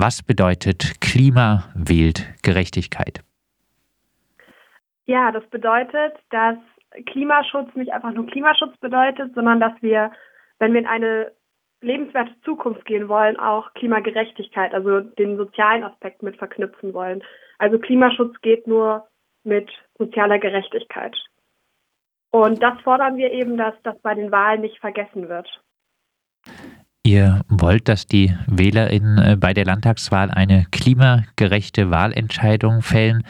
Was bedeutet Klima wählt Gerechtigkeit? Ja, das bedeutet, dass Klimaschutz nicht einfach nur Klimaschutz bedeutet, sondern dass wir, wenn wir in eine lebenswerte Zukunft gehen wollen, auch Klimagerechtigkeit, also den sozialen Aspekt mit verknüpfen wollen. Also Klimaschutz geht nur mit sozialer Gerechtigkeit. Und das fordern wir eben, dass das bei den Wahlen nicht vergessen wird. Ihr wollt, dass die WählerInnen äh, bei der Landtagswahl eine klimagerechte Wahlentscheidung fällen.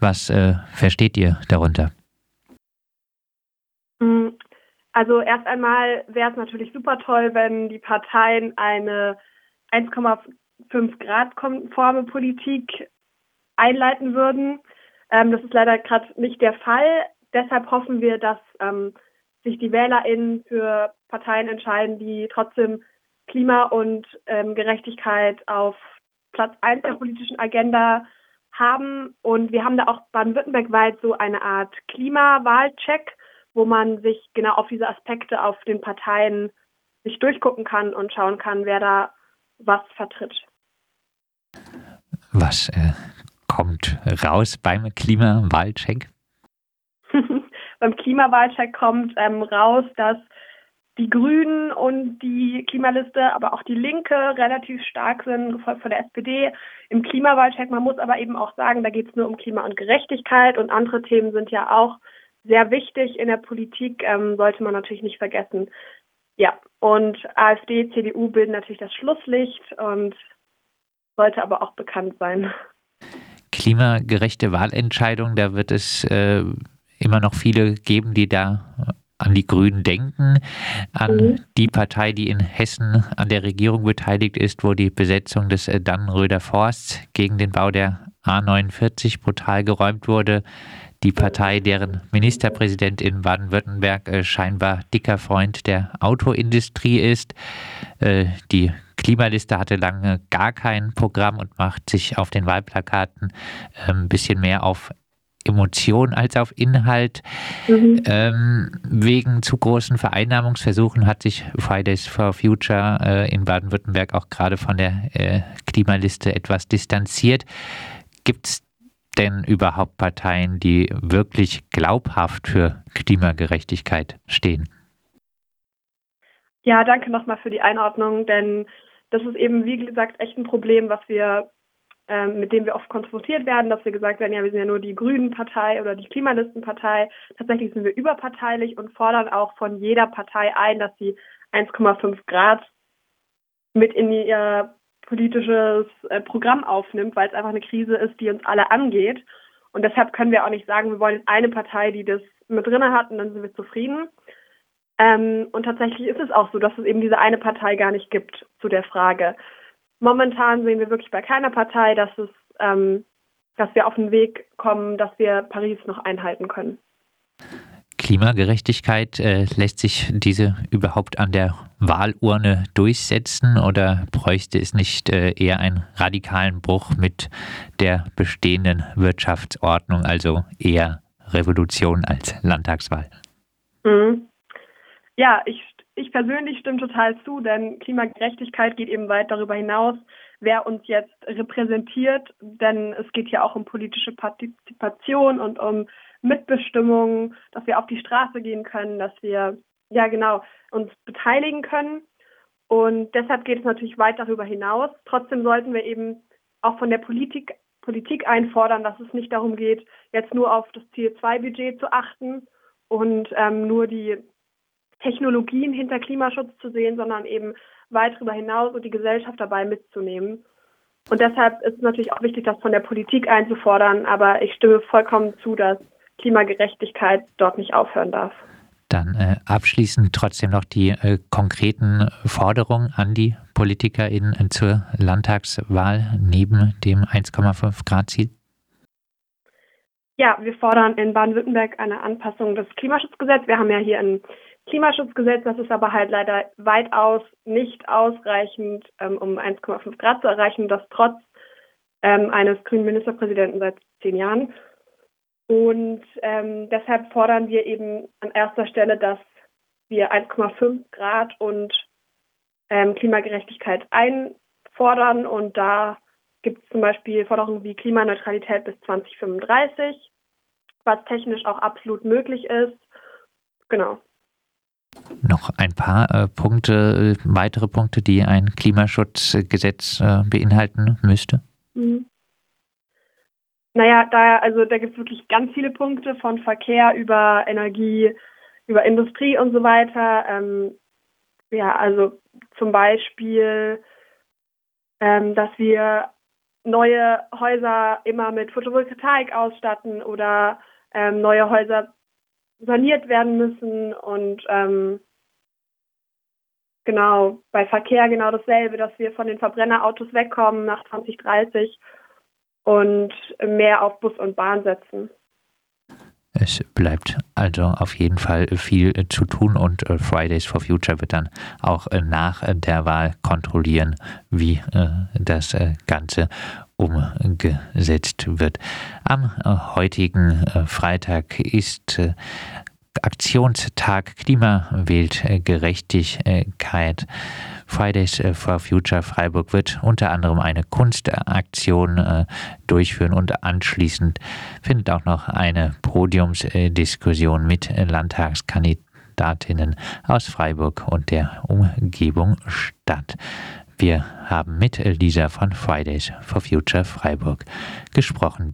Was äh, versteht ihr darunter? Mm, also erst einmal wäre es natürlich super toll, wenn die Parteien eine 1,5 Grad konforme Politik einleiten würden. Ähm, das ist leider gerade nicht der Fall. Deshalb hoffen wir, dass ähm, sich die WählerInnen für Parteien entscheiden, die trotzdem Klima und ähm, Gerechtigkeit auf Platz 1 der politischen Agenda haben. Und wir haben da auch baden-württemberg-weit so eine Art Klimawahlcheck, wo man sich genau auf diese Aspekte auf den Parteien sich durchgucken kann und schauen kann, wer da was vertritt. Was äh, kommt raus beim Klimawahlcheck? beim Klimawahlcheck kommt ähm, raus, dass die Grünen und Klimaliste, aber auch die Linke relativ stark sind, gefolgt von der SPD im Klimawahlcheck. Man muss aber eben auch sagen, da geht es nur um Klima und Gerechtigkeit und andere Themen sind ja auch sehr wichtig in der Politik, ähm, sollte man natürlich nicht vergessen. Ja, und AfD, CDU bilden natürlich das Schlusslicht und sollte aber auch bekannt sein. Klimagerechte Wahlentscheidungen, da wird es äh, immer noch viele geben, die da an die Grünen denken, an mhm. die Partei, die in Hessen an der Regierung beteiligt ist, wo die Besetzung des äh, Dannenröder Forsts gegen den Bau der A49 brutal geräumt wurde. Die Partei, deren Ministerpräsident in Baden-Württemberg äh, scheinbar dicker Freund der Autoindustrie ist. Äh, die Klimaliste hatte lange gar kein Programm und macht sich auf den Wahlplakaten ein bisschen mehr auf Emotion als auf Inhalt. Mhm. Ähm, wegen zu großen Vereinnahmungsversuchen hat sich Fridays for Future äh, in Baden-Württemberg auch gerade von der äh, Klimaliste etwas distanziert. Gibt es denn überhaupt Parteien, die wirklich glaubhaft für Klimagerechtigkeit stehen? Ja, danke nochmal für die Einordnung, denn das ist eben, wie gesagt, echt ein Problem, was wir ähm, mit dem wir oft konfrontiert werden, dass wir gesagt werden, ja, wir sind ja nur die Grünen-Partei oder die Klimalistenpartei. Tatsächlich sind wir überparteilich und fordern auch von jeder Partei ein, dass sie 1,5 Grad mit in ihr politisches äh, Programm aufnimmt, weil es einfach eine Krise ist, die uns alle angeht. Und deshalb können wir auch nicht sagen, wir wollen eine Partei, die das mit drinne hat und dann sind wir zufrieden. Ähm, und tatsächlich ist es auch so, dass es eben diese eine Partei gar nicht gibt zu der Frage. Momentan sehen wir wirklich bei keiner Partei, dass es, ähm, dass wir auf den Weg kommen, dass wir Paris noch einhalten können. Klimagerechtigkeit, äh, lässt sich diese überhaupt an der Wahlurne durchsetzen oder bräuchte es nicht äh, eher einen radikalen Bruch mit der bestehenden Wirtschaftsordnung, also eher Revolution als Landtagswahl? Mhm. Ja, ich ich persönlich stimme total zu, denn Klimagerechtigkeit geht eben weit darüber hinaus, wer uns jetzt repräsentiert, denn es geht hier auch um politische Partizipation und um Mitbestimmung, dass wir auf die Straße gehen können, dass wir, ja genau, uns beteiligen können. Und deshalb geht es natürlich weit darüber hinaus. Trotzdem sollten wir eben auch von der Politik, Politik einfordern, dass es nicht darum geht, jetzt nur auf das CO2-Budget zu achten und ähm, nur die Technologien hinter Klimaschutz zu sehen, sondern eben weit darüber hinaus und die Gesellschaft dabei mitzunehmen. Und deshalb ist es natürlich auch wichtig, das von der Politik einzufordern, aber ich stimme vollkommen zu, dass Klimagerechtigkeit dort nicht aufhören darf. Dann äh, abschließend trotzdem noch die äh, konkreten Forderungen an die PolitikerInnen zur Landtagswahl neben dem 1,5 Grad Ziel. Ja, wir fordern in Baden-Württemberg eine Anpassung des Klimaschutzgesetzes. Wir haben ja hier ein Klimaschutzgesetz, das ist aber halt leider weitaus nicht ausreichend, ähm, um 1,5 Grad zu erreichen, das trotz ähm, eines grünen Ministerpräsidenten seit zehn Jahren. Und ähm, deshalb fordern wir eben an erster Stelle, dass wir 1,5 Grad und ähm, Klimagerechtigkeit einfordern. Und da gibt es zum Beispiel Forderungen wie Klimaneutralität bis 2035, was technisch auch absolut möglich ist. Genau. Noch ein paar äh, Punkte, äh, weitere Punkte, die ein Klimaschutzgesetz äh, beinhalten müsste? Mhm. Naja, da, also da gibt es wirklich ganz viele Punkte von Verkehr über Energie, über Industrie und so weiter. Ähm, ja, also zum Beispiel, ähm, dass wir neue Häuser immer mit Photovoltaik ausstatten oder ähm, neue Häuser saniert werden müssen und ähm, genau bei Verkehr genau dasselbe, dass wir von den Verbrennerautos wegkommen nach 2030 und mehr auf Bus und Bahn setzen. Es bleibt also auf jeden Fall viel zu tun und äh, Fridays for Future wird dann auch äh, nach der Wahl kontrollieren, wie äh, das Ganze umgesetzt wird. Am heutigen Freitag ist Aktionstag Klimaweltgerechtigkeit. Fridays for Future Freiburg wird unter anderem eine Kunstaktion äh, durchführen und anschließend findet auch noch eine Podiumsdiskussion mit Landtagskandidatinnen aus Freiburg und der Umgebung statt. Wir haben mit Lisa von Fridays for Future Freiburg gesprochen.